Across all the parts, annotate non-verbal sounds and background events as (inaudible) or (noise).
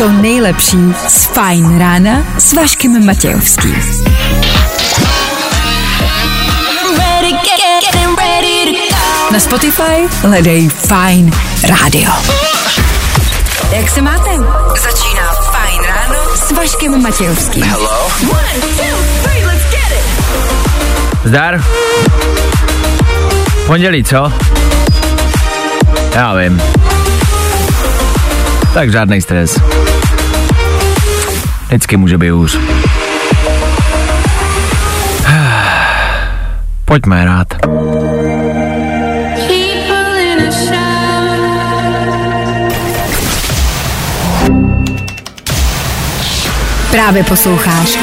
to nejlepší z Fajn rána s Vaškem Matějovským. Na Spotify hledej Fajn rádio. Jak se máte? Začíná Fajn ráno s Vaškem Matějovským. One, two, three, let's get it. Zdar. Pondělí, co? Já vím. Tak žádný stres. Vždycky může být hůř. (sighs) Pojďme rád. Právě posloucháš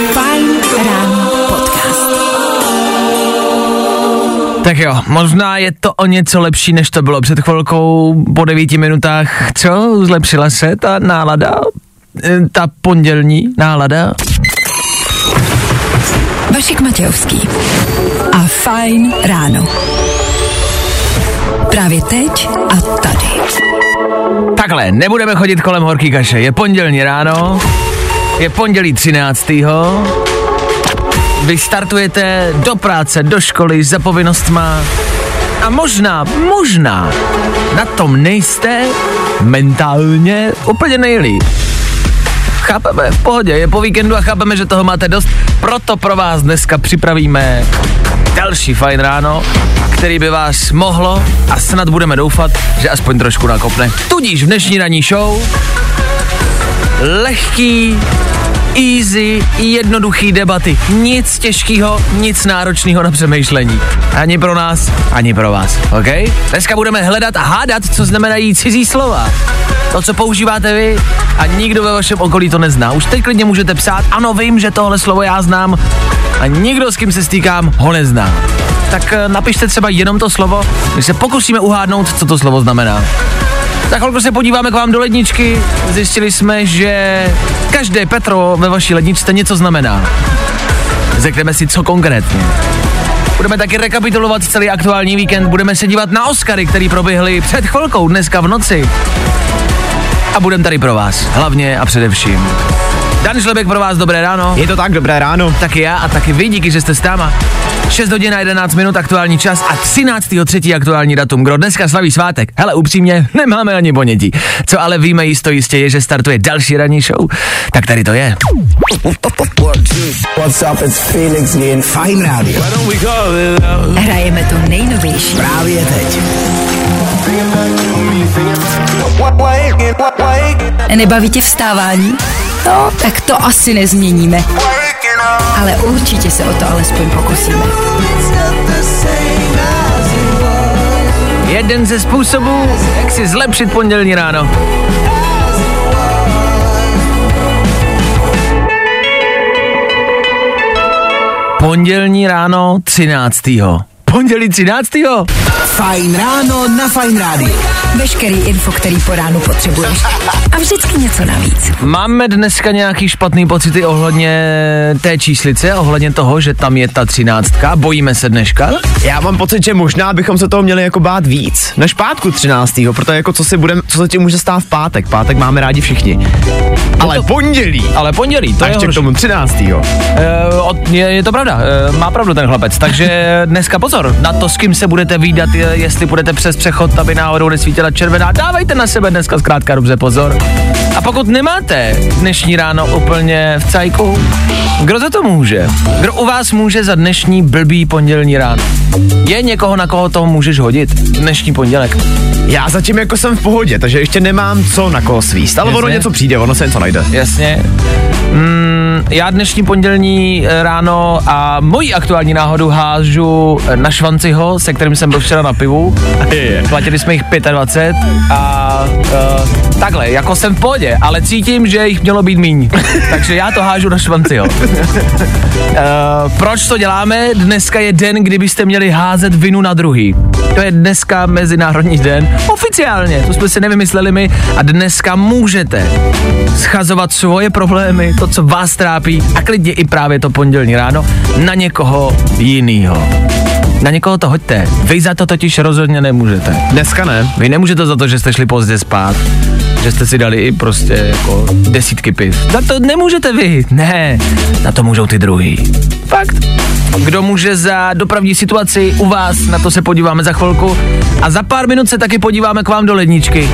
Tak jo, možná je to o něco lepší, než to bylo před chvilkou po devíti minutách. Co? Zlepšila se ta nálada? E, Ta pondělní nálada? Vašek Matějovský a Fajn ráno. Právě teď a tady. Takhle, nebudeme chodit kolem horký kaše. Je pondělní ráno, je pondělí 13. Vy startujete do práce, do školy, za povinnostma a možná, možná na tom nejste mentálně úplně nejlíp. Chápeme, v pohodě, je po víkendu a chápeme, že toho máte dost, proto pro vás dneska připravíme další fajn ráno, který by vás mohlo a snad budeme doufat, že aspoň trošku nakopne. Tudíž v dnešní ranní show lehký, easy, jednoduchý debaty. Nic těžkého, nic náročného na přemýšlení. Ani pro nás, ani pro vás, OK? Dneska budeme hledat a hádat, co znamenají cizí slova. To, co používáte vy a nikdo ve vašem okolí to nezná. Už teď klidně můžete psát, ano, vím, že tohle slovo já znám a nikdo, s kým se stýkám, ho nezná. Tak eh, napište třeba jenom to slovo, my se pokusíme uhádnout, co to slovo znamená. Za chvilku se podíváme k vám do ledničky. Zjistili jsme, že každé Petro ve vaší ledničce něco znamená. Řekneme si, co konkrétně. Budeme taky rekapitulovat celý aktuální víkend, budeme se dívat na Oscary, který proběhly před chvilkou, dneska v noci. A budeme tady pro vás, hlavně a především. Dan Šlebek pro vás, dobré ráno. Je to tak, dobré ráno. Taky já a taky vy, díky, že jste s náma. 6 hodin a 11 minut aktuální čas a 13. 3. aktuální datum. Kdo dneska slaví svátek? Hele, upřímně, (laughs) nemáme ani ponětí. Co ale víme jisto jistě je, že startuje další ranní show. Tak tady to je. What's up, it's Felix Jen. Fajn rádio. Hrajeme to nejnovější. Právě teď. Nebaví tě vstávání? No, tak to asi nezměníme. Ale určitě se o to alespoň pokusíme. Jeden ze způsobů, jak si zlepšit pondělní ráno. Pondělní ráno 13. Pondělí 13. Fajn ráno na Fajn rádiu. Veškerý info, který po ránu potřebuješ. A vždycky něco navíc. Máme dneska nějaký špatný pocity ohledně té číslice, ohledně toho, že tam je ta třináctka. Bojíme se dneška? Já mám pocit, že možná bychom se toho měli jako bát víc, než pátku 13. Protože jako co si budem, co se ti může stát v pátek, pátek máme rádi všichni. Ale to- pondělí, Ale pondělí, to a je ještě k horší. tomu 13. E, od, je, je to pravda, e, má pravdu ten chlapec, takže dneska pozor na to, s kým se budete výdat, je, jestli budete přes přechod, aby náhodou nesvítila červená, dávejte na sebe dneska zkrátka dobře pozor. A pokud nemáte dnešní ráno úplně v cajku, kdo za to může? Kdo u vás může za dnešní blbý pondělní ráno? Je někoho, na koho to můžeš hodit? Dnešní pondělek. Já zatím jako jsem v pohodě, takže ještě nemám co na koho svíst, ale ono Jasně. něco přijde, ono se něco najde. Jasně. Mm, já dnešní pondělní eh, ráno a moji aktuální náhodu hážu na Švanciho, se kterým jsem byl včera na pivu. Platili jsme jich 25 a uh, takhle, jako jsem v pohodě, ale cítím, že jich mělo být míň. (laughs) Takže já to hážu na Švanciho. uh, (laughs) proč to děláme? Dneska je den, kdy byste měli házet vinu na druhý. To je dneska Mezinárodní den. Oficiálně, to jsme si nevymysleli my. A dneska můžete schazovat svoje problémy, to, co vás trápí a klidně i právě to pondělní ráno na někoho jinýho. Na někoho to hoďte. Vy za to totiž rozhodně nemůžete. Dneska ne. Vy nemůžete za to, že jste šli pozdě spát, že jste si dali i prostě jako desítky piv. Za to nemůžete vy, ne, na to můžou ty druhý. Fakt. Kdo může za dopravní situaci u vás, na to se podíváme za chvilku. A za pár minut se taky podíváme k vám do ledničky.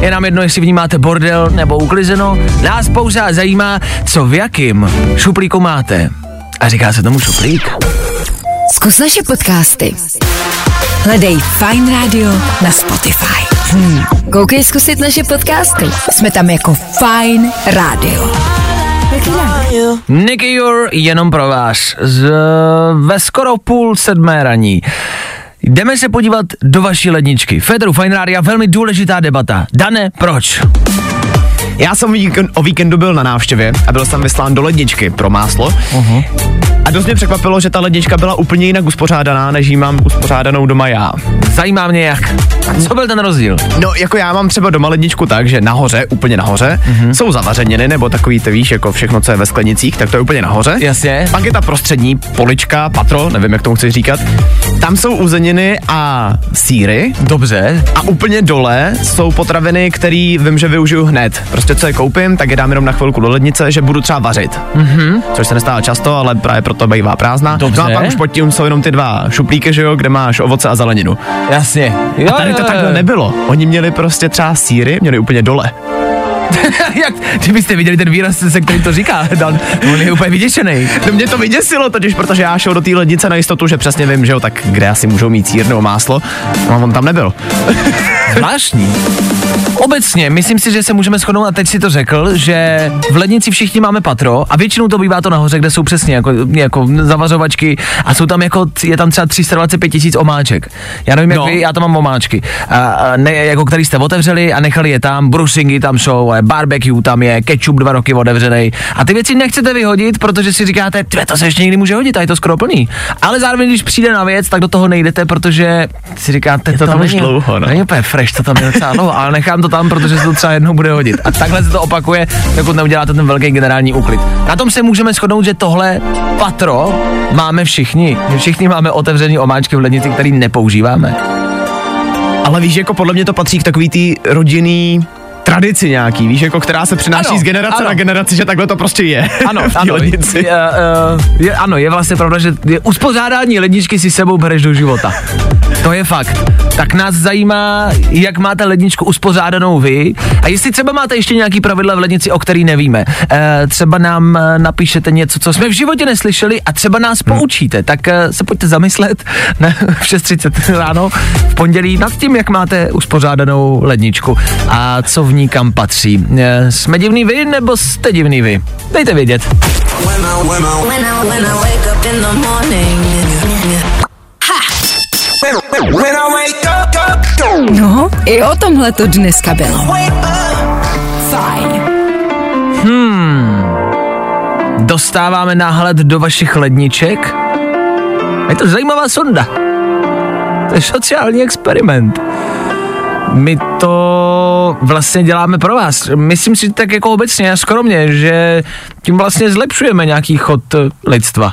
Je nám jedno, jestli v ní máte bordel nebo uklizeno. Nás pouze zajímá, co v jakým šuplíku máte. A říká se tomu šuplík. Zkus naše podcasty. Hledej Fine Radio na Spotify. Hmm. Koukej zkusit naše podcasty. Jsme tam jako Fine Radio. Nicky Jur jenom pro vás. Z, ve skoro půl sedmé raní. Jdeme se podívat do vaší ledničky. Federu Fine Radio, velmi důležitá debata. Dane, proč? Já jsem o víkendu byl na návštěvě a byl jsem vyslán do ledničky pro máslo. Uh-huh. A dost mě překvapilo, že ta lednička byla úplně jinak uspořádaná, než ji mám uspořádanou doma já. Zajímá mě jak. A co byl ten rozdíl? No, jako já mám třeba doma ledničku tak, že nahoře, úplně nahoře, mm-hmm. jsou zavařeniny, nebo takový, ty víš, jako všechno, co je ve sklenicích, tak to je úplně nahoře. Jasně. Pak je ta prostřední polička, patro, nevím, jak tomu chci říkat. Tam jsou uzeniny a síry. Dobře. A úplně dole jsou potraviny, které vím, že využiju hned. Prostě co je koupím, tak je dám jenom na chvilku do lednice, že budu třeba vařit. Mm-hmm. Což se nestává často, ale právě proto bývá prázdná. Dobře. No a pak už pod tím jsou jenom ty dva šuplíky, že jo, kde máš ovoce a zeleninu. Jasně. Jo, A tady to takhle nebylo. Oni měli prostě třeba síry, měli úplně dole. (laughs) Jak, kdybyste viděli ten výraz, se kterým to říká, Dan, on je úplně vyděšený. No mě to vyděsilo totiž, protože já šel do té lednice na jistotu, že přesně vím, že jo, tak kde asi můžou mít sír nebo máslo. No a on tam nebyl. Zvláštní. Obecně, myslím si, že se můžeme shodnout, a teď si to řekl, že v lednici všichni máme patro a většinou to bývá to nahoře, kde jsou přesně jako, jako zavařovačky a jsou tam jako, je tam třeba 325 tisíc omáček. Já nevím, jak No. vy, já tam mám omáčky, a, a ne, jako který jste otevřeli a nechali je tam, brusingy tam jsou, a barbecue tam je, ketchup dva roky otevřený a ty věci nechcete vyhodit, protože si říkáte, "Tve, to se ještě někdy může hodit a je to skoro plný. Ale zároveň, když přijde na věc, tak do toho nejdete, protože si říkáte, to tam už není- dlouho, no. není úplně fresh, to tam je docela dlouho, ale nechám to tam, protože se to třeba jednou bude hodit. A takhle se to opakuje, dokud neuděláte ten velký generální úklid. Na tom se můžeme shodnout, že tohle patro máme všichni. Všichni máme otevřený omáčky v lednici, který nepoužíváme. Ale víš, jako podle mě to patří k takový tý rodinný tradici nějaký, víš, jako která se přenáší Ano, z generace ano. na generaci, že takhle to prostě je. Ano, (laughs) ano, lednici. je, uh, je, ano, je vlastně pravda, že je uspořádání ledničky si sebou bereš do života. To je fakt. Tak nás zajímá, jak máte ledničku uspořádanou vy a jestli třeba máte ještě nějaký pravidla v lednici, o který nevíme. E, třeba nám eh, napíšete něco, co jsme v životě neslyšeli a třeba nás poučíte. Tak se pojďte zamyslet (laughs) na, v 6.30 ráno v pondělí nad tím, jak máte uspořádanou ledničku a co v ní kam patří. E, jsme divný vy nebo jste divný vy? Dejte vědět. No, i o tomhle to dneska bylo. Fajn. Dostáváme náhled do vašich ledniček. Je to zajímavá sonda. To je sociální experiment. My to vlastně děláme pro vás. Myslím si tak jako obecně a skromně, že tím vlastně zlepšujeme nějaký chod lidstva.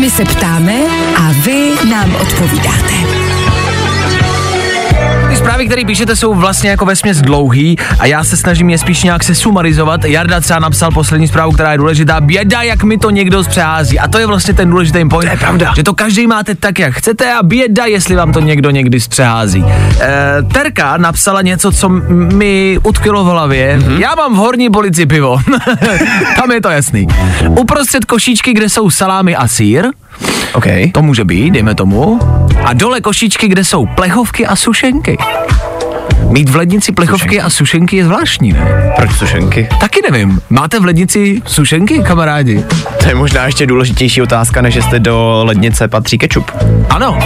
My se ptáme a vy nám odpovídáte. Ty zprávy, které píšete, jsou vlastně jako vesměs dlouhý a já se snažím je spíš nějak se sumarizovat. Jarda třeba napsal poslední zprávu, která je důležitá. Běda, jak mi to někdo zpřehází. A to je vlastně ten důležitý point. To je pravda. Že to každý máte tak, jak chcete a běda, jestli vám to někdo někdy zpřehází. E, Terka napsala něco, co mi utkilo v hlavě. Mm-hmm. Já mám v horní polici pivo. (laughs) Tam je to jasný. Uprostřed košíčky, kde jsou salámy a sír, OK. to může být, dejme tomu. A dole košíčky, kde jsou plechovky a sušenky. Mít v lednici plechovky Sušenky. a sušenky je zvláštní, ne? Proč sušenky? Taky nevím. Máte v lednici sušenky, kamarádi? To je možná ještě důležitější otázka, než jestli do lednice patří kečup. Ano.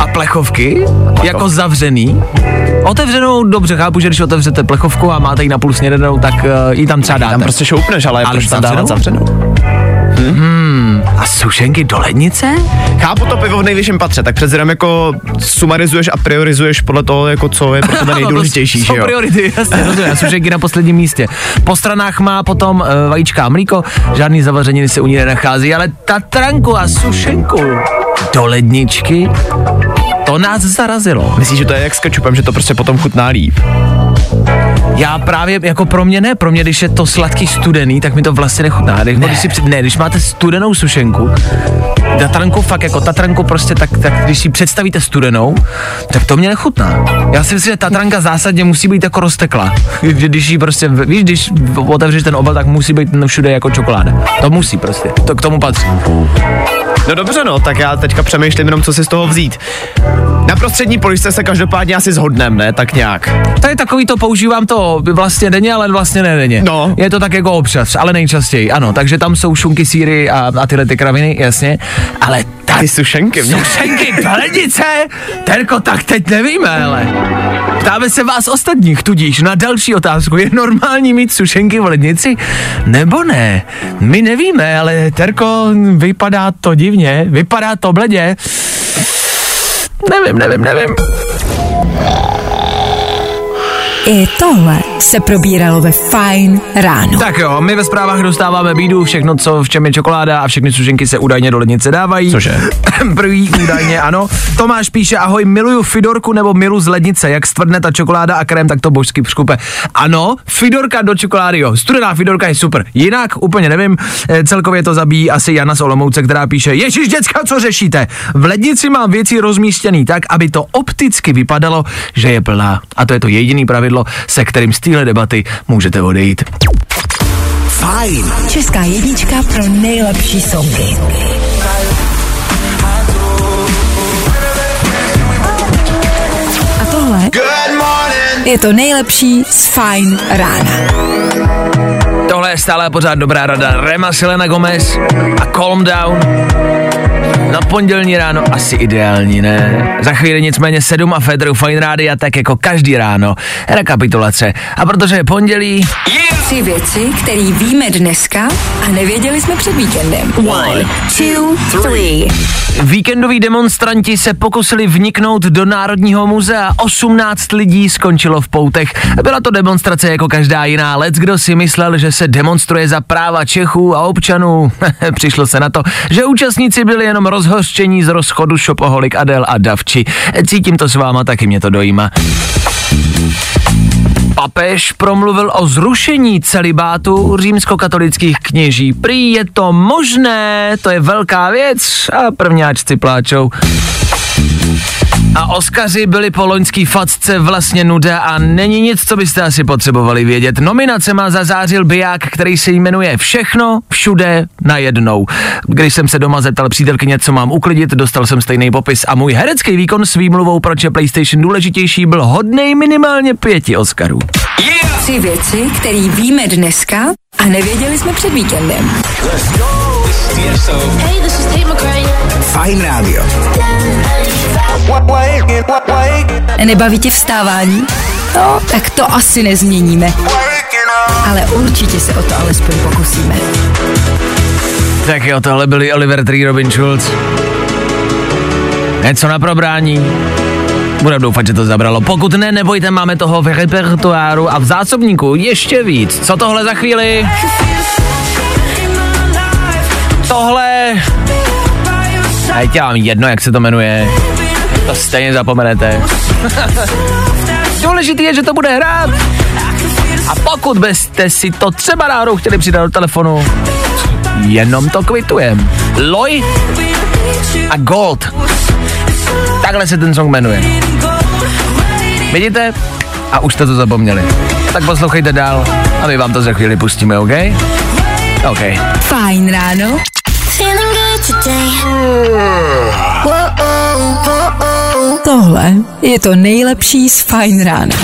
A plechovky? Jako zavřený? Otevřenou, dobře, chápu, že když otevřete plechovku a máte ji napůl snědenou, tak uh, ji tam třeba dáte. Tam prostě šoupneš, ale, Ale proč tam dávat zavřenou? Hmm, a sušenky do lednice? Chápu to pivo v nejvyšším patře, tak přece jenom jako sumarizuješ a priorizuješ podle toho, jako co je pro tebe (laughs) nejdůležitější, Jsou že jo? priority, (laughs) jasně, rozumím. A Sušenky na posledním místě. Po stranách má potom uh, vajíčka a mlíko, žádný zavařeniny se u ní nenachází, ale tatranku a sušenku do ledničky, to nás zarazilo. Myslíš, že to je jak s kečupem, že to prostě potom chutná líp? Já právě, jako pro mě ne, pro mě, když je to sladký studený, tak mi to vlastně nechutná. Ne. Když, si, před- ne, když máte studenou sušenku, tatranku fakt jako tatranku prostě tak, tak když si představíte studenou, tak to mě nechutná. Já si myslím, že tatranka zásadně musí být jako roztekla. Když jí prostě, víš, když otevřeš ten obal, tak musí být všude jako čokoláda. To musí prostě, to k tomu patří. No dobře no, tak já teďka přemýšlím jenom, co si z toho vzít. Na prostřední poličce se každopádně asi zhodnem, ne? Tak nějak. To je takový to, používám to vlastně denně, ale vlastně ne denně. No. Je to tak jako občas, ale nejčastěji, ano. Takže tam jsou šunky, síry a, a tyhle ty kraviny, jasně. Ale Ty sušenky mě. Sušenky do lednice? Terko, tak teď nevíme, ale. Ptáme se vás ostatních, tudíž na další otázku. Je normální mít sušenky v lednici? Nebo ne? My nevíme, ale Terko, vypadá to divně, vypadá to bledě. Nevím, nevím, nevím. I tohle se probíralo ve Fine ráno. Tak jo, my ve zprávách dostáváme bídu, všechno, co v čem je čokoláda a všechny sušenky se údajně do lednice dávají. Cože? (laughs) První údajně, ano. Tomáš píše, ahoj, miluju Fidorku nebo milu z lednice, jak stvrdne ta čokoláda a krém, tak to božsky přkupe. Ano, Fidorka do čokolády, jo, studená Fidorka je super. Jinak úplně nevím, eh, celkově to zabíjí asi Jana z Olomouce, která píše, Ježíš děcka, co řešíte? V lednici mám věci rozmístěný tak, aby to opticky vypadalo, že je plná. A to je to jediný pravidlo, se kterým z téhle debaty můžete odejít. Fajn. Česká jednička pro nejlepší songy. A tohle je to nejlepší z Fine rána. Tohle je stále pořád dobrá rada. Rema Selena Gomez a Calm Down. Na pondělní ráno asi ideální, ne? Za chvíli nicméně 7 a Federu Fine Rádia, tak jako každý ráno. Rekapitulace. A protože je pondělí, Tři věci, které víme dneska a nevěděli jsme před víkendem. One, two, three. Víkendoví demonstranti se pokusili vniknout do Národního muzea. 18 lidí skončilo v poutech. Byla to demonstrace jako každá jiná. Lec, kdo si myslel, že se demonstruje za práva Čechů a občanů. (laughs) Přišlo se na to, že účastníci byli jenom rozhořčení z rozchodu Šopoholik Adel a Davči. Cítím to s váma, taky mě to dojíma. Papež promluvil o zrušení celibátu římskokatolických kněží. Prý je to možné, to je velká věc a prvňáčci pláčou. A Oscaři byli po loňský facce vlastně nuda a není nic, co byste asi potřebovali vědět. Nominace má zazářil biják, který se jmenuje Všechno, všude, najednou. Když jsem se doma zeptal přítelkyně, co mám uklidit, dostal jsem stejný popis a můj herecký výkon s výmluvou, proč je PlayStation důležitější, byl hodnej minimálně pěti Oscarů. Tři věci, které víme dneska a nevěděli jsme před víkendem. Hey, this is Tate McRae. Fajn rádio. Nebaví tě vstávání? No, tak to asi nezměníme. Ale určitě se o to alespoň pokusíme. Tak jo, tohle byli Oliver Tree, Robin Schulz. Něco na probrání. Budeme doufat, že to zabralo. Pokud ne, nebojte, máme toho v repertoáru a v zásobníku ještě víc. Co tohle za chvíli? Tohle... A já mám jedno, jak se to jmenuje. To stejně zapomenete. (laughs) Důležitý je, že to bude hrát. A pokud byste si to třeba náhodou chtěli přidat do telefonu, jenom to kvitujem. Loj a Gold. Takhle se ten song jmenuje. Vidíte? A už jste to zapomněli. Tak poslouchejte dál a my vám to za chvíli pustíme, OK? OK. Fajn ráno. Tohle je to nejlepší z Fajn rána.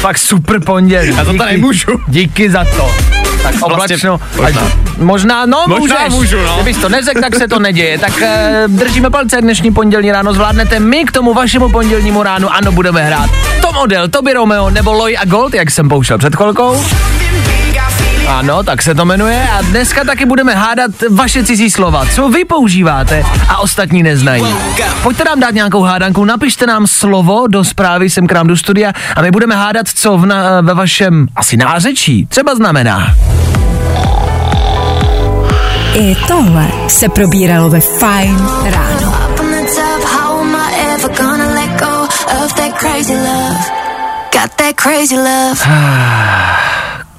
Fakt super pondělí. Já to tady můžu. Díky za to. Tak oblačno. možná. Ať- možná, no Možná můžeš. můžu, no. Kdybys to neřekl, tak se to neděje. Tak eh, držíme palce, dnešní pondělní ráno zvládnete. My k tomu vašemu pondělnímu ránu, ano, budeme hrát. Tom Odell, Toby Romeo nebo Loy a Gold, jak jsem poušel před chvilkou. Ano, tak se to jmenuje a dneska taky budeme hádat vaše cizí slova. Co vy používáte a ostatní neznají. Pojďte nám dát nějakou hádanku, napište nám slovo do zprávy sem k nám do studia a my budeme hádat, co v na, ve vašem asi nářečí třeba znamená. I tohle se probíralo ve Fine ráno. Got that crazy love.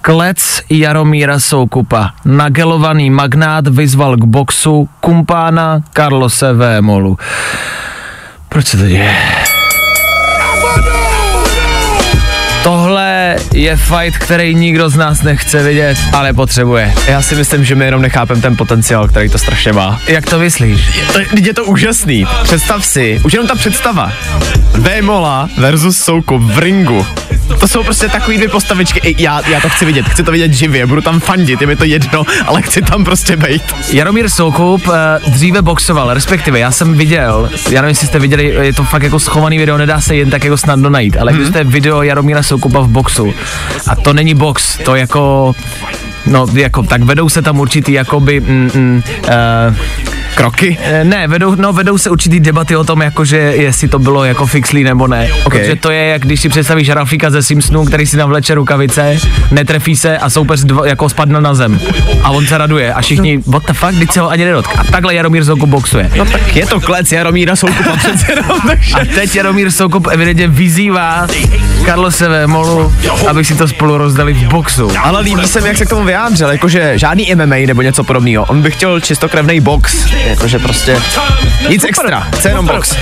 Klec Jaromíra Soukupa. Nagelovaný magnát vyzval k boxu kumpána Carlose Vémolu. Proč se to děje? Tohle je fight, který nikdo z nás nechce vidět, ale potřebuje. Já si myslím, že my jenom nechápem ten potenciál, který to strašně má. Jak to myslíš? To, teď je to úžasný. Představ si, už jenom ta představa. Vémola versus Soukup v ringu. To jsou prostě takový dvě postavičky. I já, já to chci vidět, chci to vidět živě, budu tam fandit, je mi to jedno, ale chci tam prostě být. Jaromír Soukup uh, dříve boxoval, respektive já jsem viděl, já nevím, jestli jste viděli, je to fakt jako schovaný video, nedá se jen tak jako snadno najít, ale hmm. jste video Jaromíra Soukupa v boxu a to není box, to jako, no jako, tak vedou se tam určitý jakoby, mm, mm, uh, Kroky? Eh, Ne, vedou, no, vedou se určitý debaty o tom, jakože jestli to bylo jako fixlý nebo ne. Okay. Protože to je, jak když si představíš Rafika ze Simpsonů, který si navleče rukavice, netrefí se a soupeř dva, jako spadne na zem. A on se raduje a všichni, what the fuck, teď se ho ani nedotká. A takhle Jaromír Soukup boxuje. No tak je to klec Jaromíra Soukupa přece jenom, (laughs) takže... A teď Jaromír Soukup evidentně vyzývá Karlose Vémolu, aby si to spolu rozdali v boxu. Ale líbí se mi, jak se k tomu vyjádřil, jakože žádný MMA nebo něco podobného. On by chtěl čistokrevný box, jakože prostě nic extra, chce jenom box.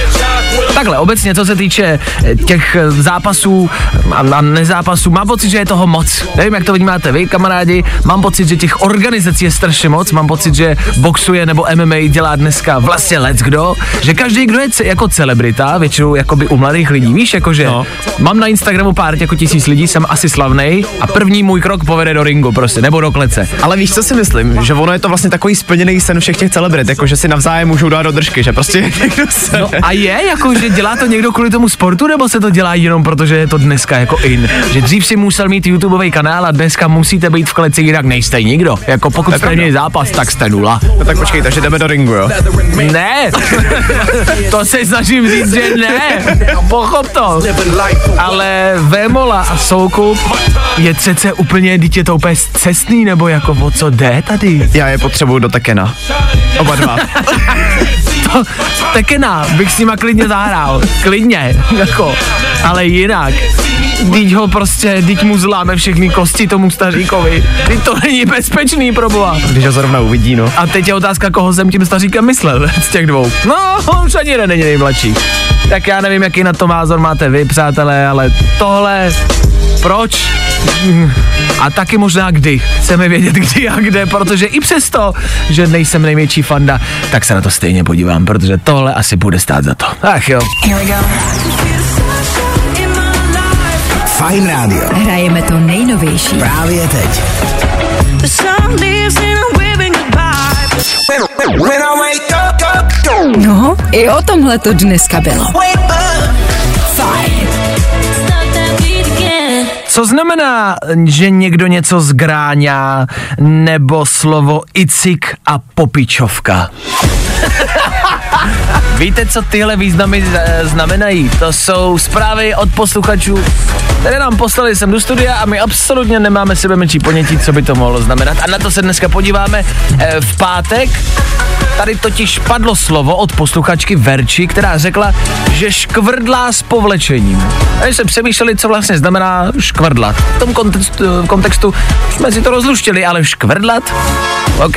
Takhle, obecně, co se týče eh, těch eh, zápasů a, nezápasů, mám pocit, že je toho moc. Nevím, jak to vnímáte vy, kamarádi, mám pocit, že těch organizací je strašně moc, mám pocit, že boxuje nebo MMA dělá dneska vlastně lec kdo, že každý, kdo je ce, jako celebrita, většinou jakoby u mladých lidí, víš, jakože no. mám na Instagramu pár jako tisíc lidí, jsem asi slavnej a první můj krok povede do ringu prostě, nebo do klece. Ale víš, co si myslím? Že ono je to vlastně takový splněný sen všech těch celebrit, jako že si navzájem můžou dát do držky, že prostě (laughs) někdo se... No a je, jako, dělá to někdo kvůli tomu sportu, nebo se to dělá jenom proto, že je to dneska jako in? Že dřív si musel mít YouTubeový kanál a dneska musíte být v kleci, jinak nejste nikdo. Jako pokud jste měli zápas, tak jste nula. No tak počkej, takže jdeme do ringu, jo? Ne, (laughs) to se snažím říct, že ne, pochop to. Ale Vémola a Soukup je přece úplně, dítě to úplně cestný, nebo jako o co jde tady? Já je potřebuju do Tekena. Oba dva. (laughs) To, Tekena bych s nima klidně zahrál, klidně, jako, ale jinak. Teď ho prostě, teď mu zláme všechny kosti tomu staříkovi. Teď to není bezpečný pro boha. Když ho zrovna uvidí, no. A teď je otázka, koho jsem tím staříkem myslel (laughs) z těch dvou. No, už ani jeden není nejmladší. Tak já nevím, jaký na to názor máte vy, přátelé, ale tohle, proč? A taky možná kdy. Chceme vědět kdy a kde, protože i přesto, že nejsem největší fanda, tak se na to stejně podívám, protože tohle asi bude stát za to. Ach jo. Fajn rádio. Hrajeme to nejnovější. Právě teď. No, i o tomhle to dneska bylo. Fajn. Co znamená, že někdo něco zgráňá, nebo slovo icik a popičovka? (laughs) Víte, co tyhle významy eh, znamenají? To jsou zprávy od posluchačů, které nám poslali sem do studia a my absolutně nemáme sebe menší ponětí, co by to mohlo znamenat. A na to se dneska podíváme eh, v pátek. Tady totiž padlo slovo od posluchačky Verči, která řekla, že škvrdlá s povlečením. A se přemýšleli, co vlastně znamená škvrdlat. V tom kontextu, kontextu jsme si to rozluštili, ale škvrdlat? OK.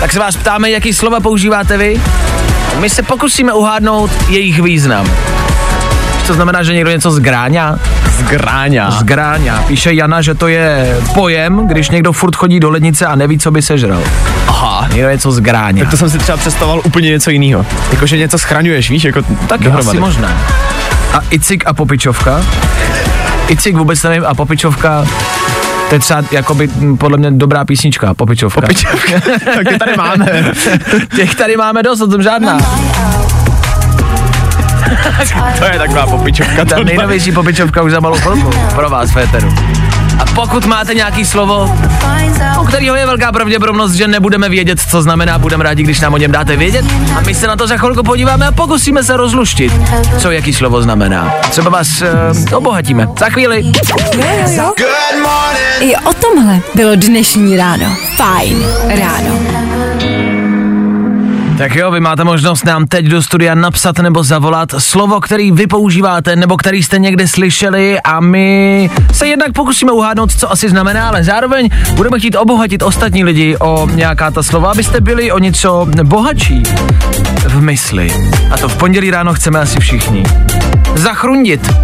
Tak se vás ptáme, jaký slova používáte vy? My se pokusíme uhádnout jejich význam. To znamená, že někdo něco zgráňá? Zgráňa. Zgráňa. Píše Jana, že to je pojem, když někdo furt chodí do lednice a neví, co by sežral. Aha. Někdo něco zgráňá. Tak to jsem si třeba představoval úplně něco jiného. Jakože něco schraňuješ, víš, jako Tak asi možná. A icik a popičovka? Icik vůbec nevím a popičovka to je třeba jakoby m, podle mě dobrá písnička, popičovka. Popičovka. (laughs) tak ty tady máme. Těch tady máme dost, o tom žádná. (laughs) to je taková popičovka. Ta nejnovější popičovka už za malou chvilku (laughs) pro vás, Féteru. A pokud máte nějaký slovo, u kterého je velká pravděpodobnost, že nebudeme vědět, co znamená, budeme rádi, když nám o něm dáte vědět. A my se na to za chvilku podíváme a pokusíme se rozluštit, co jaký slovo znamená. Třeba vás uh, obohatíme. Za chvíli. I o tomhle bylo dnešní ráno. Fajn ráno. Tak jo, vy máte možnost nám teď do studia napsat nebo zavolat slovo, který vy používáte nebo který jste někde slyšeli a my se jednak pokusíme uhádnout, co asi znamená, ale zároveň budeme chtít obohatit ostatní lidi o nějaká ta slova, abyste byli o něco bohatší v mysli. A to v pondělí ráno chceme asi všichni. Zachrundit.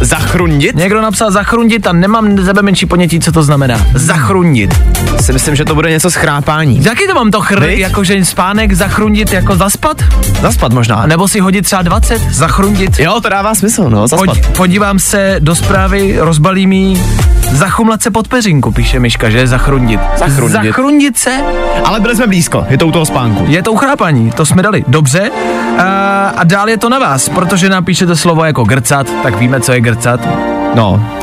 Zachrundit? Někdo napsal zachrundit a nemám sebe menší ponětí, co to znamená. Zachrundit. Si myslím, že to bude něco s chrápání. Jaký to mám to chr, Viď? jakože spánek, zachrundit, jako zaspat? Zaspat možná. Nebo si hodit třeba 20, zachrundit? Jo, to dává smysl, no, zaspat. Pojď, podívám se do zprávy, rozbalím jí. Zachumlat se pod peřinku, píše Myška, že je zachrundit. Zachrundit. Zachrundit se Ale byli jsme blízko, je to u toho spánku. je to uchrápaní, to jsme dali. Dobře. A, a dál je to na vás, protože napíšete slovo jako grcat, tak víme, co je grcat. No,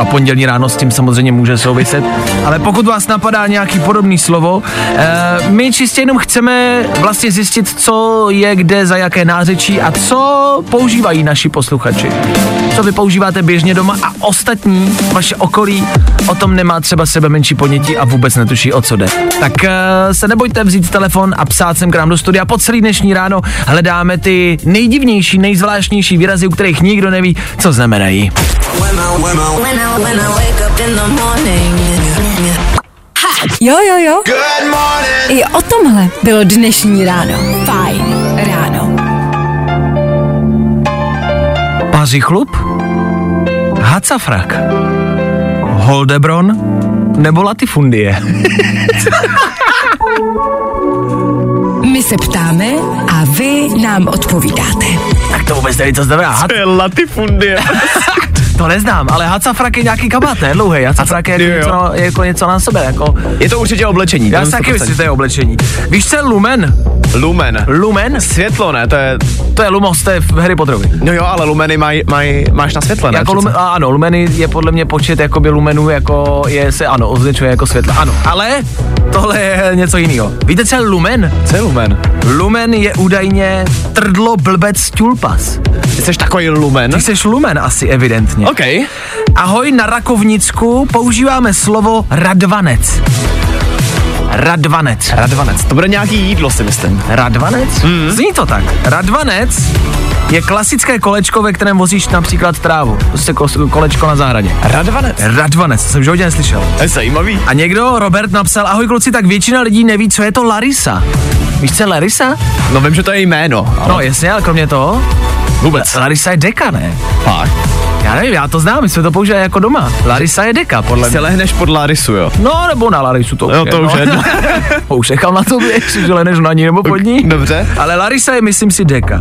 A pondělí ráno s tím samozřejmě může souviset. Ale pokud vás napadá nějaký podobný slovo, e, my čistě jenom chceme vlastně zjistit, co je kde, za jaké nářečí a co používají naši posluchači. Co vy používáte běžně doma a ostatní, vaše okolí, o tom nemá třeba sebe menší ponětí a vůbec netuší, o co jde. Tak e, se nebojte vzít telefon a psát sem k nám do studia. Po celý dnešní ráno hledáme ty nejdivnější, nejzvláštnější výrazy, u kterých nikdo neví, co znamenají. Jo, jo, jo. I o tomhle bylo dnešní ráno. Fajn ráno. Pařichlup? Hacafrak? Holdebron? Nebo latifundie? (laughs) My se ptáme a vy nám odpovídáte. tak to vůbec neví, co znamená. To je latifundie. (laughs) to neznám, ale hacafrak je nějaký kabát, ne? Dlouhý. Hacafrak je, jako něco, je jako něco na sebe. Jako, Je to určitě oblečení. já si taky 100%. myslím, že to je oblečení. Víš, co je lumen? Lumen. Lumen? Světlo, ne? To je... To je lumos, to je v Harry Potterovi. No jo, ale lumeny maj, maj, máš na světle, ne? Jako lumen, ano, lumeny je podle mě počet jakoby lumenů, jako je se, ano, označuje jako světlo, ano. Ale tohle je něco jiného. Víte, co je lumen? Co je lumen? Lumen je údajně trdlo blbec tulpas. Ty jsi takový lumen? Ty jsi lumen asi evidentně. OK. Ahoj, na Rakovnicku používáme slovo radvanec. Radvanec. Radvanec. To bude nějaký jídlo, si myslím. Radvanec? Mm. Zní to tak. Radvanec je klasické kolečko, ve kterém vozíš například trávu. Prostě ko- kolečko na zahradě. Radvanec. Radvanec, to jsem životě neslyšel. To je zajímavý. A někdo, Robert, napsal, ahoj kluci, tak většina lidí neví, co je to Larisa. Víš, co je Larisa? No vím, že to je jméno. Ale No jasně, ale kromě toho, vůbec. Larisa je deka, ne? Fakt. Já nevím, já to znám, my jsme to používali jako doma. Larisa je deka, podle Si mě. lehneš pod Larisu, jo. No, nebo na Larisu to Jo, už (laughs) to už je jedno. to už nechám na tobě, jestli že lehneš na ní nebo pod ní. Dobře. Ale Larisa je, myslím si, deka.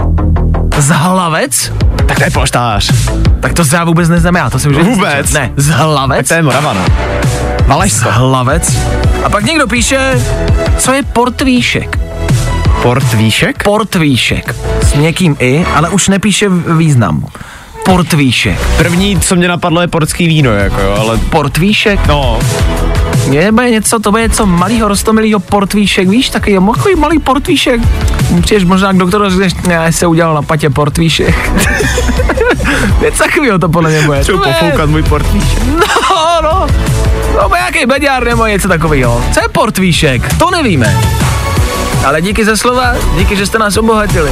Zhlavec? Tak to je polštář. Tak to já vůbec neznamená, to jsem už Vůbec? neslyšel. Ne, Tak zhlavec? to je Morava, no. Valašsko. Hlavec. A pak někdo píše, co je portvíšek. Portvíšek? Portvíšek. S někým i, ale už nepíše význam. Portvíšek. První, co mě napadlo, je portský víno, jako jo, ale... Portvíšek? No, Je bude něco, to bude něco malýho, rostomilýho portvíšek, víš, takový takový malý portvíšek. Přijdeš možná k doktoru a řekneš, ne, já se udělal na patě portvíšek. (laughs) Něco takového to podle mě bude. chci pofoukat můj portvíšek. (laughs) No, no. Bude nějaký beďár nebo něco takového. Co je portvíšek? To nevíme. Ale díky za slova, díky, že jste nás obohatili.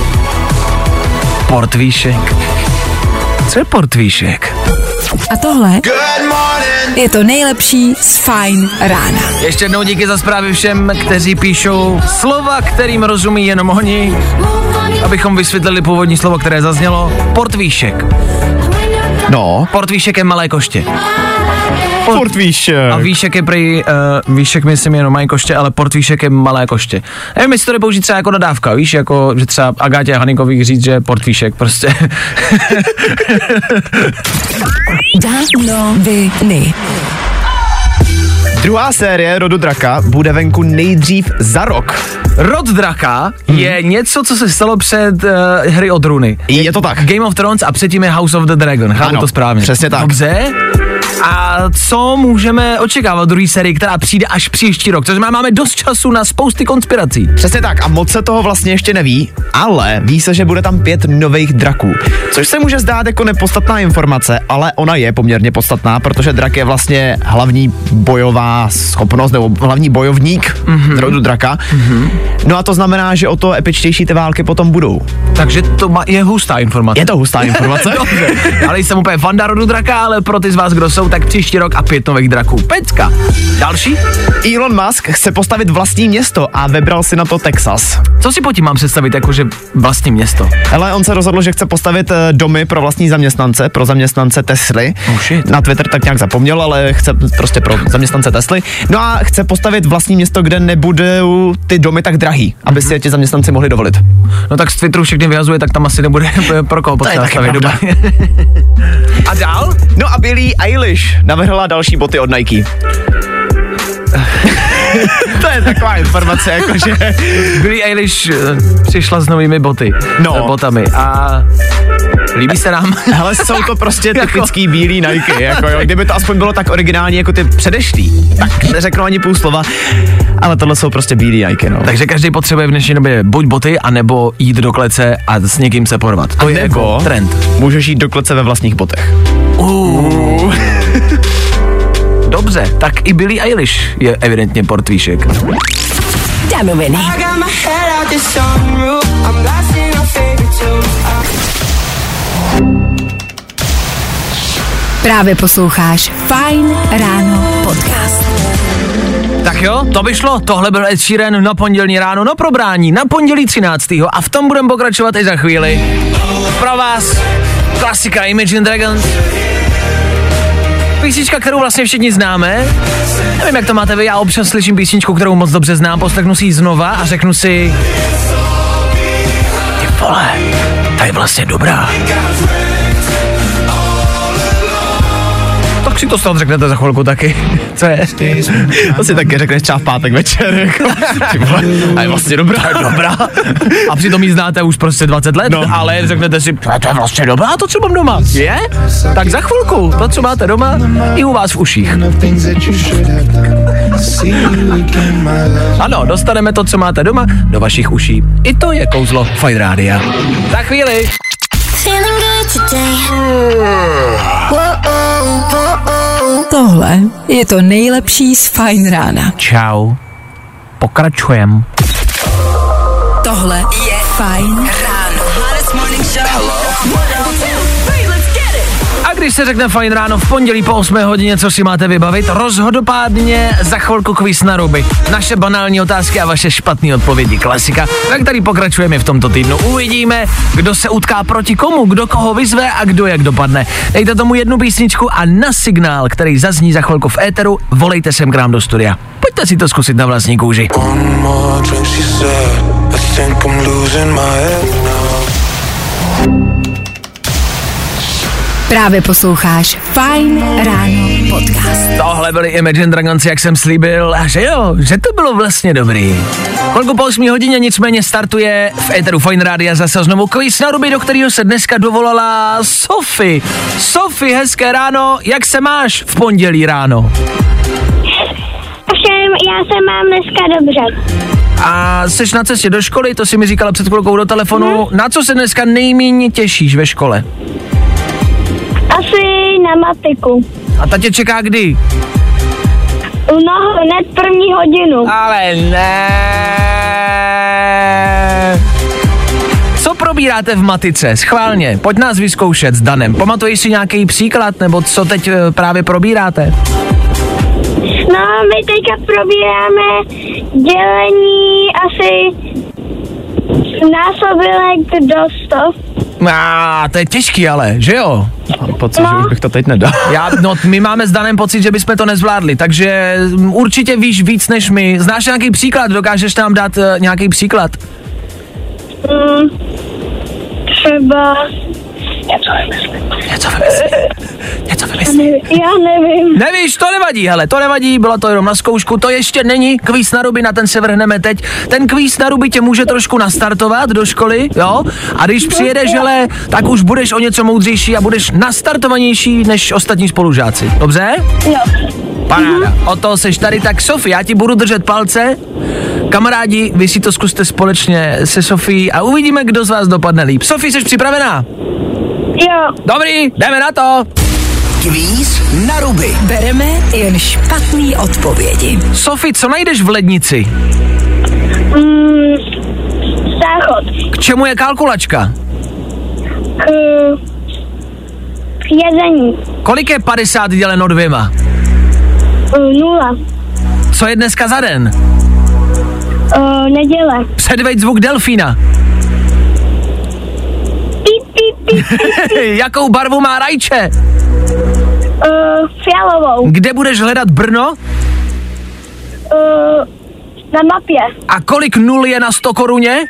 Portvíšek. Co je portvíšek? A tohle je to nejlepší z Fajn rána. Ještě jednou díky za zprávy všem, kteří píšou slova, kterým rozumí jenom oni, abychom vysvětlili původní slovo, které zaznělo. Portvíšek. No, Portvíšek je malé koště. Portvíšek. A výšek je prý, uh, výšek myslím jenom mají koště, ale portvíšek je malé koště. Nevím, jestli to jde použít třeba jako nadávka, víš, jako, že třeba Agátě Hanikových říct, že je portvíšek, prostě. (laughs) Druhá série Rodu Draka bude venku nejdřív za rok. Rod draka je něco, co se stalo před uh, hry o trůny. Je to tak. Game of Thrones a předtím je House of the Dragon. Chápu Ano, to správně. přesně tak. Dobře. A co můžeme očekávat druhé série, která přijde až příští rok? Znamená, máme dost času na spousty konspirací. Přesně tak a moc se toho vlastně ještě neví, ale ví se, že bude tam pět nových draků. Což se může zdát jako nepodstatná informace, ale ona je poměrně podstatná, protože drak je vlastně hlavní bojová schopnost nebo hlavní bojovník mm-hmm. rodu draka. Mm-hmm. No a to znamená, že o to epičtější ty války potom budou. Takže to má, je hustá informace. Je to hustá informace? (laughs) Dobře, ale jsem úplně fanda rodu draka, ale pro ty z vás, kdo jsou, tak příští rok a pět nových draků. Pecka. Další? Elon Musk chce postavit vlastní město a vybral si na to Texas. Co si po tím mám představit, jakože vlastní město? Ale on se rozhodl, že chce postavit eh, domy pro vlastní zaměstnance, pro zaměstnance Tesly. Oh shit. Na Twitter tak nějak zapomněl, ale chce prostě pro zaměstnance Tesly. No a chce postavit vlastní město, kde nebudou ty domy tak drahý, aby si je ti zaměstnanci mohli dovolit. No tak z Twitteru všechny vyhazuje, tak tam asi nebude (laughs) pro koho To je potřeba taky stavit pravda. doma. (laughs) a dál? No a Billie Eilish navrhla další boty od Nike. (laughs) to je taková informace, jakože... Billie Eilish eh, přišla s novými boty. No. eh, Botami. A líbí se nám. (laughs) Hele, jsou to prostě typický bílý Nike, jako jo. Kdyby to aspoň bylo tak originální jako ty předešlý, tak neřeknu ani půl slova, ale tohle jsou prostě bílý Nike, no. Takže každý potřebuje v dnešní době buď boty, anebo jít do klece a s někým se porvat. To A je jako trend. Můžeš jít do klece ve vlastních botech. (laughs) Dobře, tak i Billie Eilish je evidentně portvíšek. Danoviny. Právě posloucháš Fine Ráno podcast. Tak jo, to by šlo. Tohle byl Ed Sheeran na pondělní ráno, na probrání, na pondělí 13. A v tom budeme pokračovat i za chvíli. Pro vás klasika Imagine Dragons. Písnička, kterou vlastně všichni známe. Nevím, jak to máte vy, já občas slyším písničku, kterou moc dobře znám, poslechnu si ji znova a řeknu si... Ty vole, ta je vlastně dobrá. Si to snad řeknete za chvilku taky. (laughs) Co je? To si taky řekneš třeba v pátek večer, jako, (laughs) a je vlastně dobrá. dobrá. A přitom ji znáte už prostě 20 let, no. ale řeknete si, "To je- vlastně dobrá, to, co mám doma. Je? Tak za chvilku, to, co máte doma, i u vás v uších. (laughs) Ano, dostaneme to, co máte doma, do vašich uší. I to je kouzlo Fine Rádia. Za chvíli. Tohle je to nejlepší z Fine Rána. Čau. Pokračujem. Tohle je Fine Ráno. A když se řekne fajn ráno v pondělí po 8 hodině, co si máte vybavit, rozhodopádně za chvilku kvíz na ruby. Naše banální otázky a vaše špatné odpovědi. Klasika, ve který pokračujeme v tomto týdnu. Uvidíme, kdo se utká proti komu, kdo koho vyzve a kdo jak dopadne. Dejte tomu jednu písničku a na signál, který zazní za chvilku v éteru, volejte sem k nám do studia. Pojďte si to zkusit na vlastní kůži. One more drink, she said. I think I'm losing my head Právě posloucháš Fine Ráno podcast. Tohle byly Imagine Dragons, jak jsem slíbil, a že jo, že to bylo vlastně dobrý. Chvilku po 8 hodině nicméně startuje v Eteru Fine Rádia zase znovu quiz na ruby, do kterého se dneska dovolala Sofie. Sofie, hezké ráno, jak se máš v pondělí ráno? Ovšem, já se mám dneska dobře. A jsi na cestě do školy, to si mi říkala před chvilkou do telefonu. Na co se dneska nejméně těšíš ve škole? Na matiku. A ta tě čeká kdy? No, hned první hodinu. Ale ne. Co probíráte v matice? Schválně, pojď nás vyzkoušet s Danem. Pamatuješ si nějaký příklad, nebo co teď eh, právě probíráte? No, my teďka probíráme dělení asi násobilek do 100. A to je těžký ale, že jo? Mám pocit, že už bych to teď nedal. (laughs) Já, no, my máme s Danem pocit, že bychom to nezvládli, takže mm, určitě víš víc než my. Znáš nějaký příklad? Dokážeš nám dát uh, nějaký příklad? Mm, třeba Něco vymyslí. Něco vymyslí. Já nevím. Nevíš, to nevadí, hele, to nevadí, bylo to jenom na zkoušku, to ještě není kvíz na ruby, na ten se vrhneme teď. Ten kvíz na ruby tě může trošku nastartovat do školy, jo? A když přijedeš, hele, tak už budeš o něco moudřejší a budeš nastartovanější než ostatní spolužáci, dobře? Jo. Paráda, o to seš tady, tak Sofie, já ti budu držet palce. Kamarádi, vy si to zkuste společně se Sofií a uvidíme, kdo z vás dopadne líp. Sofie, jsi připravená? Jo. Dobrý, jdeme na to. Kvíz na ruby. Bereme jen špatný odpovědi. Sofie, co najdeš v lednici? Mm, záchod. K čemu je kalkulačka? K, k jezení. Kolik je 50 děleno dvěma? Uh, nula. Co je dneska za den? Uh, neděle. Předveď zvuk delfína. (laughs) Jakou barvu má rajče? Uh, fialovou. Kde budeš hledat Brno? Uh, na mapě. A kolik nul je na 100 koruně?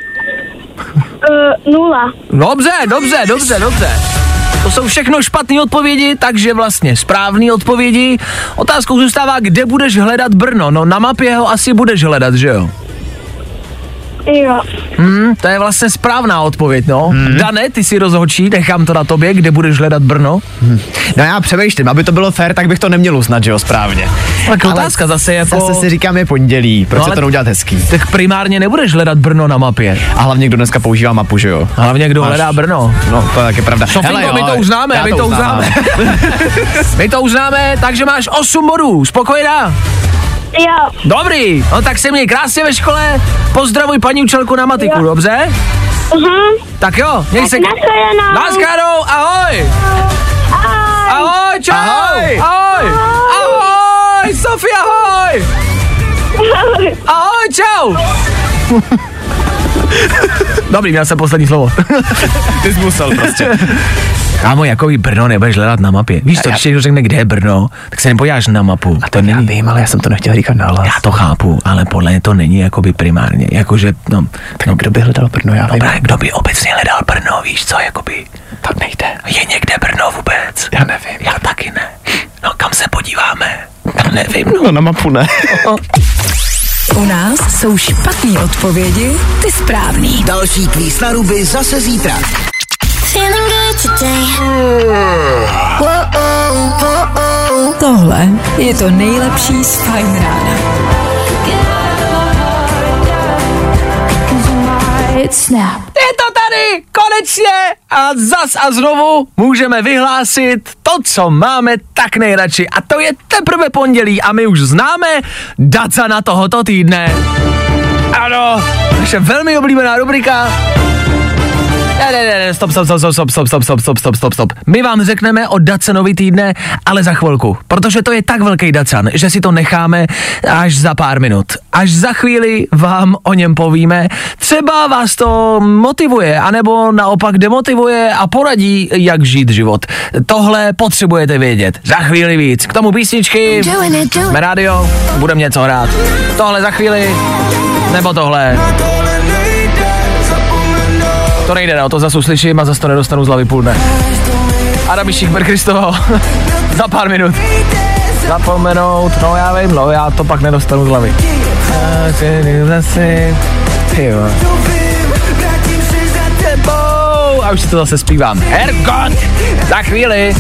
Uh, nula. Dobře, dobře, dobře, dobře. To jsou všechno špatné odpovědi, takže vlastně správné odpovědi. Otázkou zůstává, kde budeš hledat Brno. No na mapě ho asi budeš hledat, že jo? Jo. Hmm, to je vlastně správná odpověď, no. Hmm. Dane, ty si rozhočí, nechám to na tobě, kde budeš hledat Brno. No já přemýšlím, aby to bylo fér, tak bych to neměl uznat, že jo, správně. Tak otázka zase je po... Zase si říkám, je pondělí, proč No, no, ale- se to neudělat hezký? Tak primárně nebudeš hledat Brno na mapě. A hlavně, kdo dneska používá mapu, že jo? Hlavně kdo Máš- hledá Brno. No, to je taky pravda. Sofinko, Hele, my jo, to uznáme, my to uznávám. uznáme. (laughs) my to uznáme, takže máš 8 bodů. Spokojená? Jo. Dobrý, no tak se měj krásně ve škole, pozdravuj paní učelku na matiku, Jo. dobře? Uh-huh. Tak jo, měj se... Naschledanou. Naschledanou, ahoj! Ahoj. Ahoj, čau! Ahoj. Ahoj! Ahoj, Sofie, ahoj! Ahoj, čau! (laughs) Dobrý, měl jsem poslední slovo. (laughs) Ty jsi musel prostě. Kámo, jakový Brno nebudeš hledat na mapě. Víš co, když někdo řekne, kde je Brno, tak se nepodíváš na mapu. A to Já není. vím, ale já jsem to nechtěl říkat na hlas. Já to chápu, ale podle mě to není jakoby primárně. Jakože, no, Tak kdo by hledal Brno, já vím. Dobré, kdo by obecně hledal Brno, víš co, jakoby, Tak nejde. je někde Brno vůbec? Já nevím. Já taky ne. No kam se podíváme? Já nevím, no. No na mapu ne. (laughs) U nás jsou špatné odpovědi, ty správný. Další kvíz na ruby zase zítra. Tohle je to nejlepší z Fajn rána. Je to konečně a zas a znovu můžeme vyhlásit to, co máme tak nejradši a to je teprve pondělí a my už známe daca na tohoto týdne. Ano, naše velmi oblíbená rubrika ne, ne, ne, ne, stop, stop, stop, stop, stop, stop, stop, stop, stop, stop, stop, stop. My vám řekneme o Dacenovi týdne, ale za chvilku, protože to je tak velký Dacan, že si to necháme až za pár minut. Až za chvíli vám o něm povíme. Třeba vás to motivuje, anebo naopak demotivuje a poradí, jak žít život. Tohle potřebujete vědět. Za chvíli víc. K tomu písničky. Jsme rádio, budeme něco hrát. Tohle za chvíli, nebo tohle. To nejde, no, to zase uslyším a zase to nedostanu z hlavy půl dne. Adam Kristovo, (laughs) za pár minut. Zapomenout, no já vím, no já to pak nedostanu z hlavy. A už si to zase zpívám. Hergot, za chvíli.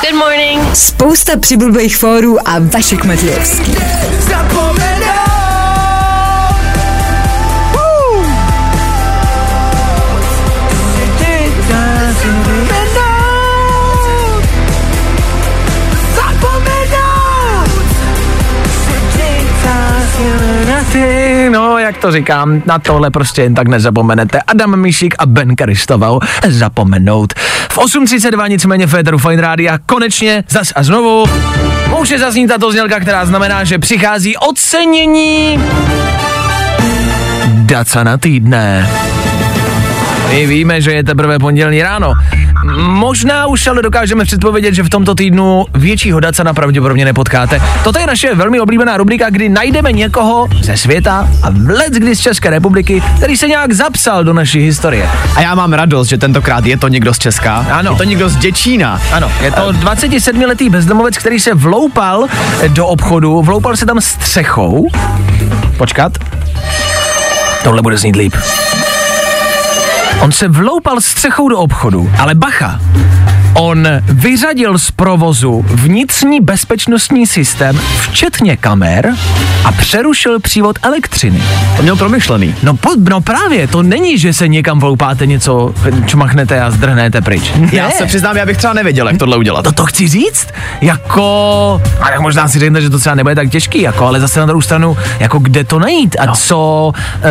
Good morning. Spousta přibulbých fórů a Vašek Matějovský. No, to říkám, na tohle prostě jen tak nezapomenete. Adam Míšík a Ben Karistoval zapomenout. V 8.32 nicméně Féteru Fine Rádia konečně zas a znovu může zaznít tato znělka, která znamená, že přichází ocenění Dacana týdne. My víme, že je teprve pondělní ráno. Možná už ale dokážeme předpovědět, že v tomto týdnu většího Dacana pravděpodobně nepotkáte. Toto je naše velmi oblíbená rubrika, kdy najdeme někoho ze světa a vlec kdy z České republiky, který se nějak zapsal do naší historie. A já mám radost, že tentokrát je to někdo z Česka. Ano. Je to někdo z Děčína. Ano, je to 27-letý bezdomovec, který se vloupal do obchodu, vloupal se tam střechou. Počkat. Tohle bude znít líp. On se vloupal střechou do obchodu, ale bacha, on vyřadil z provozu vnitřní bezpečnostní systém, včetně kamer, a přerušil přívod elektřiny. To měl promyšlený. No, po, no právě, to není, že se někam vloupáte něco, čmachnete a zdrhnete pryč. Já se přiznám, já bych třeba nevěděl, jak tohle udělat. To to chci říct? Jako, a tak možná si řekne, že to třeba nebude tak těžký, jako, ale zase na druhou stranu, jako kde to najít a no. co uh,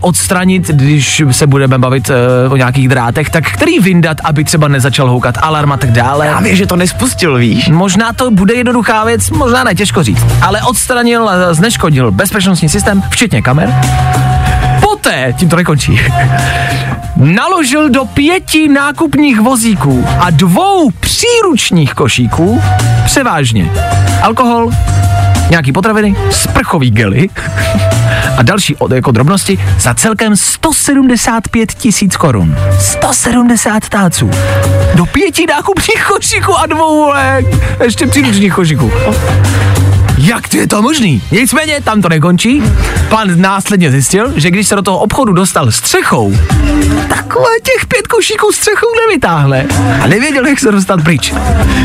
odstranit, když se budeme bavit uh, o nějakých drátech, tak který vyndat, aby třeba nezačal houkat alarm a tak dále. Já vím, že to nespustil, víš. Možná to bude jednoduchá věc, možná ne, těžko říct, ale odstranil a zneškodil bezpečnostní systém, včetně kamer. Poté, tím to nekončí, (laughs) naložil do pěti nákupních vozíků a dvou příručních košíků převážně alkohol, nějaký potraviny, sprchový gely (laughs) a další od, jako drobnosti za celkem 175 tisíc korun. 170 táců. Do pěti nákupních košíků a dvou vole, ještě příručních košíků. Jak to je to možný? Nicméně tam to nekončí. Pan následně zjistil, že když se do toho obchodu dostal střechou, takhle těch pět košíků střechou nevytáhne a nevěděl, jak se dostat pryč.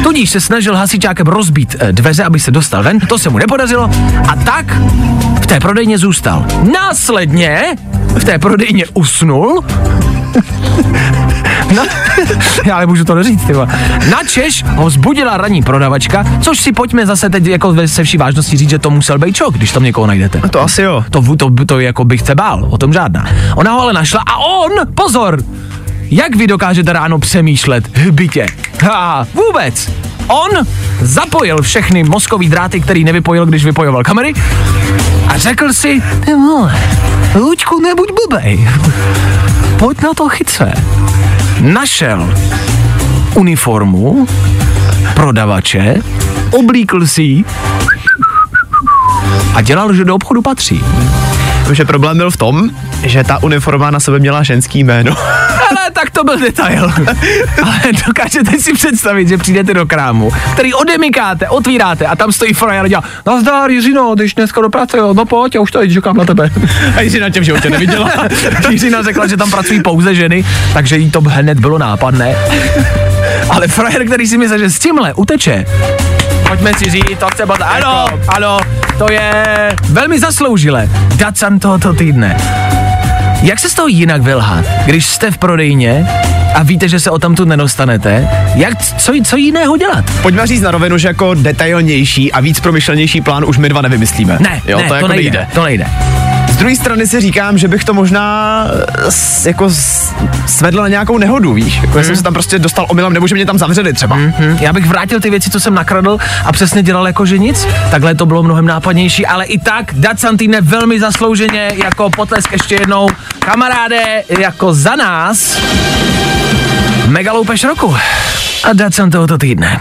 Tudíž se snažil hasičákem rozbít eh, dveře, aby se dostal ven, to se mu nepodařilo a tak v té prodejně zůstal. Následně v té prodejně usnul (laughs) na, já nemůžu to neříct, tyva. Na Češ ho zbudila ranní prodavačka, což si pojďme zase teď jako se vší vážností říct, že to musel být čok, když tam někoho najdete. To asi jo. To, to, to jako bych se bál, o tom žádná. Ona ho ale našla a on, pozor, jak vy dokážete ráno přemýšlet hbitě? Ha, vůbec. On zapojil všechny mozkový dráty, který nevypojil, když vypojoval kamery a řekl si, ty vole, Luďku, nebuď blbej. Pojď na to chytře. Našel uniformu prodavače, oblíkl si ji a dělal, že do obchodu patří. Že problém byl v tom, že ta uniforma na sebe měla ženský jméno. (laughs) Ale tak to byl detail. (laughs) Ale dokážete si představit, že přijdete do krámu, který odemykáte, otvíráte a tam stojí frajer a dělá, nazdar Jiřino, když dneska do práce, jo, no pojď, já už tady čekám na tebe. (laughs) A jsi na těm, že tě neviděla. Jiřina řekla, že tam pracují pouze ženy, takže jí to hned bylo nápadné. Ale frajer, který si myslel, že s tímhle uteče, pojďme si říct, to chce bat. Ano, ano, to je velmi zasloužilé. Dacan tohoto týdne. Jak se z toho jinak vylhat, když jste v prodejně a víte, že se o tamtu nedostanete? Jak, co, co jiného dělat? Pojďme říct na rovinu, že jako detailnější a víc promyšlenější plán už my dva nevymyslíme. Ne, jo, ne, to, jako nejde, nejde. to nejde. Z druhé strany si říkám, že bych to možná eh, jako svedl na nějakou nehodu, víš? Jako mm. jsem se tam prostě dostal omylem, nebo že mě tam zavřeli třeba. Mm. Hm, já bych vrátil ty věci, co jsem nakradl a přesně dělal jako že nic. Takhle to bylo mnohem nápadnější, ale i tak Dat Santine velmi zaslouženě jako potlesk ještě jednou. Kamaráde, jako za nás mega loupeš roku. A Dat tohoto týdne.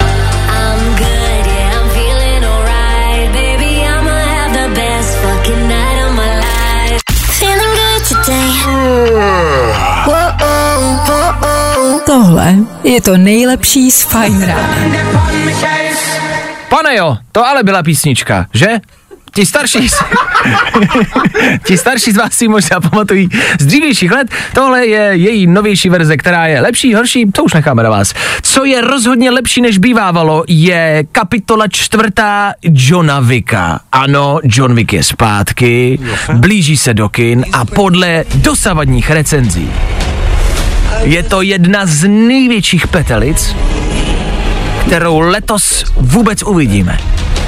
Tohle je to nejlepší z Fine Rána. Pane jo, to ale byla písnička, že? Ti starší, (laughs) ti starší z vás si možná pamatují z dřívějších let. Tohle je její novější verze, která je lepší, horší, to už necháme na vás. Co je rozhodně lepší, než bývávalo, je kapitola čtvrtá Johna Vicka. Ano, John Wick je zpátky, blíží se do kin a podle dosavadních recenzí je to jedna z největších petelic, kterou letos vůbec uvidíme.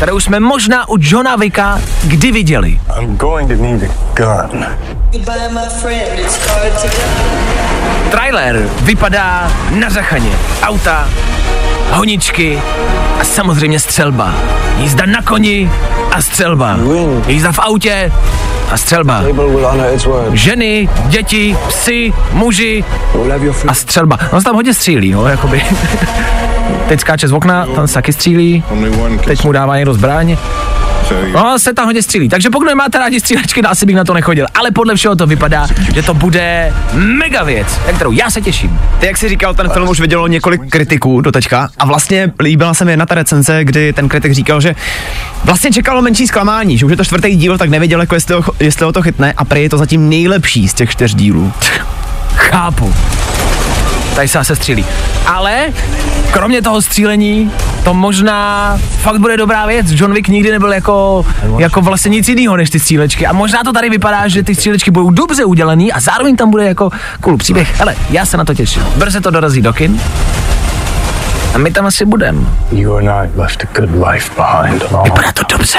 Kterou jsme možná u Johna Vicka kdy viděli. I'm going to need a gun. Trailer vypadá na zachaně. Auta, honičky a samozřejmě střelba. Jízda na koni a střelba. Jízda v autě a střelba. Ženy, děti, psy, muži a střelba. On se tam hodně střílí, no, jakoby. (laughs) Teď skáče z okna, tam se taky střílí, teď mu dává někdo zbraň. No, se tam hodně střílí. Takže pokud nemáte rádi střílečky, asi bych na to nechodil. Ale podle všeho to vypadá, že to bude mega věc, na kterou já se těším. Ty, jak jsi říkal, ten film už vidělo několik kritiků do teďka a vlastně líbila se mi jedna ta recenze, kdy ten kritik říkal, že vlastně čekalo menší zklamání, že už je to čtvrtý díl, tak nevěděl, jako jestli, ho, jestli ho to chytne a prý je to zatím nejlepší z těch čtyř dílů. Chápu. Tady se se střílí. Ale kromě toho střílení, to možná fakt bude dobrá věc. John Wick nikdy nebyl jako, jako vlastně nic jiného než ty střílečky. A možná to tady vypadá, že ty střílečky budou dobře udělaný a zároveň tam bude jako cool příběh. Ale já se na to těším. Brzy to dorazí do kin. A my tam asi budem. You and I left a good life behind along. Vypadá to dobře.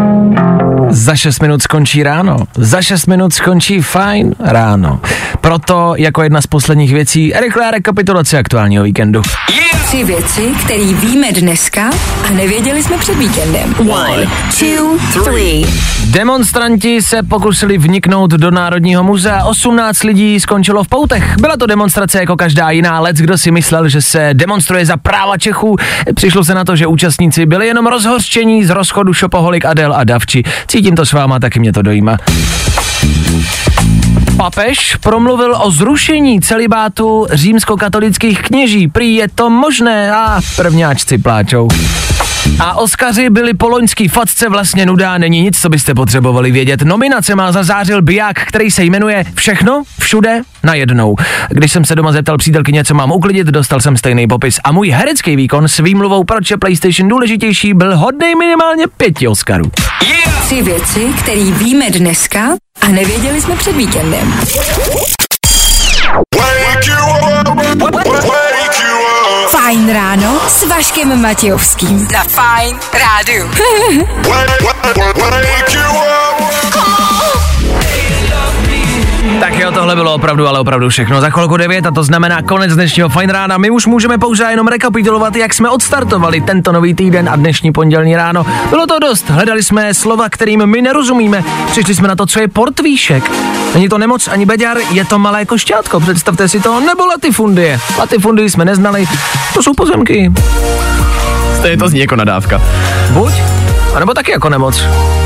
Za 6 minut skončí ráno. Za 6 minut skončí fajn ráno. Proto jako jedna z posledních věcí rychlá rekapitulace aktuálního víkendu. Tři věci, které víme dneska a nevěděli jsme před víkendem. One, two, three. Demonstranti se pokusili vniknout do Národního muzea. 18 lidí skončilo v poutech. Byla to demonstrace jako každá jiná. Lec, kdo si myslel, že se demonstruje za práva Čechů, přišlo se na to, že účastníci byli jenom rozhořčení z rozchodu Šopoholik, Adel a Davči. Cítím to s váma, taky mě to dojíma. Papež promluvil o zrušení celibátu římskokatolických kněží. Prý je to možné a prvňáčci pláčou. A Oskaři byli po loňský facce vlastně nudá, není nic, co byste potřebovali vědět. Nominace má zazářil biják, který se jmenuje Všechno, všude, najednou. Když jsem se doma zeptal přítelkyně, co mám uklidit, dostal jsem stejný popis. A můj herecký výkon s výmluvou, proč je PlayStation důležitější, byl hodnej minimálně pěti Oscarů. Tři věci, které víme dneska a nevěděli jsme před víkendem. Fajn ráno s Vaškem Matějovským. Na Fajn rádu. Tak jo, tohle bylo opravdu, ale opravdu všechno. Za chvilku 9 a to znamená konec dnešního fajn rána. My už můžeme pouze jenom rekapitulovat, jak jsme odstartovali tento nový týden a dnešní pondělní ráno. Bylo to dost. Hledali jsme slova, kterým my nerozumíme. Přišli jsme na to, co je portvíšek. Není to nemoc ani beďar, je to malé košťátko. Představte si to, nebo latifundie. Latifundii jsme neznali, to jsou pozemky. Stejně to zní jako nadávka. Buď, anebo taky jako nemoc.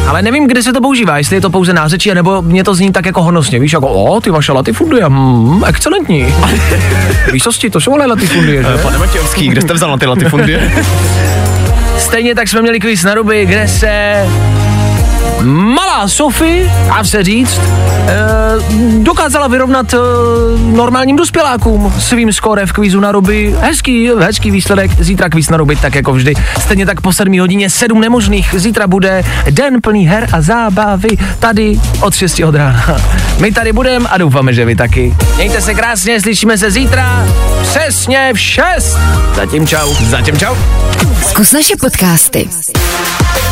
Ale nevím, kde se to používá, jestli je to pouze nářečí, nebo mě to zní tak jako honosně, víš, jako o, ty vaše latifundie, hmm, excelentní. (laughs) Výsosti, to jsou ale latifundie, že? Pane Matějovský, kde jste vzal na ty latifundie? (laughs) Stejně tak jsme měli kvíz na ruby, kde se malá Sofie, a se říct, eh, dokázala vyrovnat eh, normálním dospělákům svým skóre v kvízu na ruby. Hezký, hezký výsledek, zítra kvíz na ruby, tak jako vždy. Stejně tak po sedmí hodině sedm nemožných. Zítra bude den plný her a zábavy tady od 6 od rána. (laughs) My tady budeme a doufáme, že vy taky. Mějte se krásně, slyšíme se zítra přesně v 6. Zatím čau. Zatím čau. Zkus naše podcasty.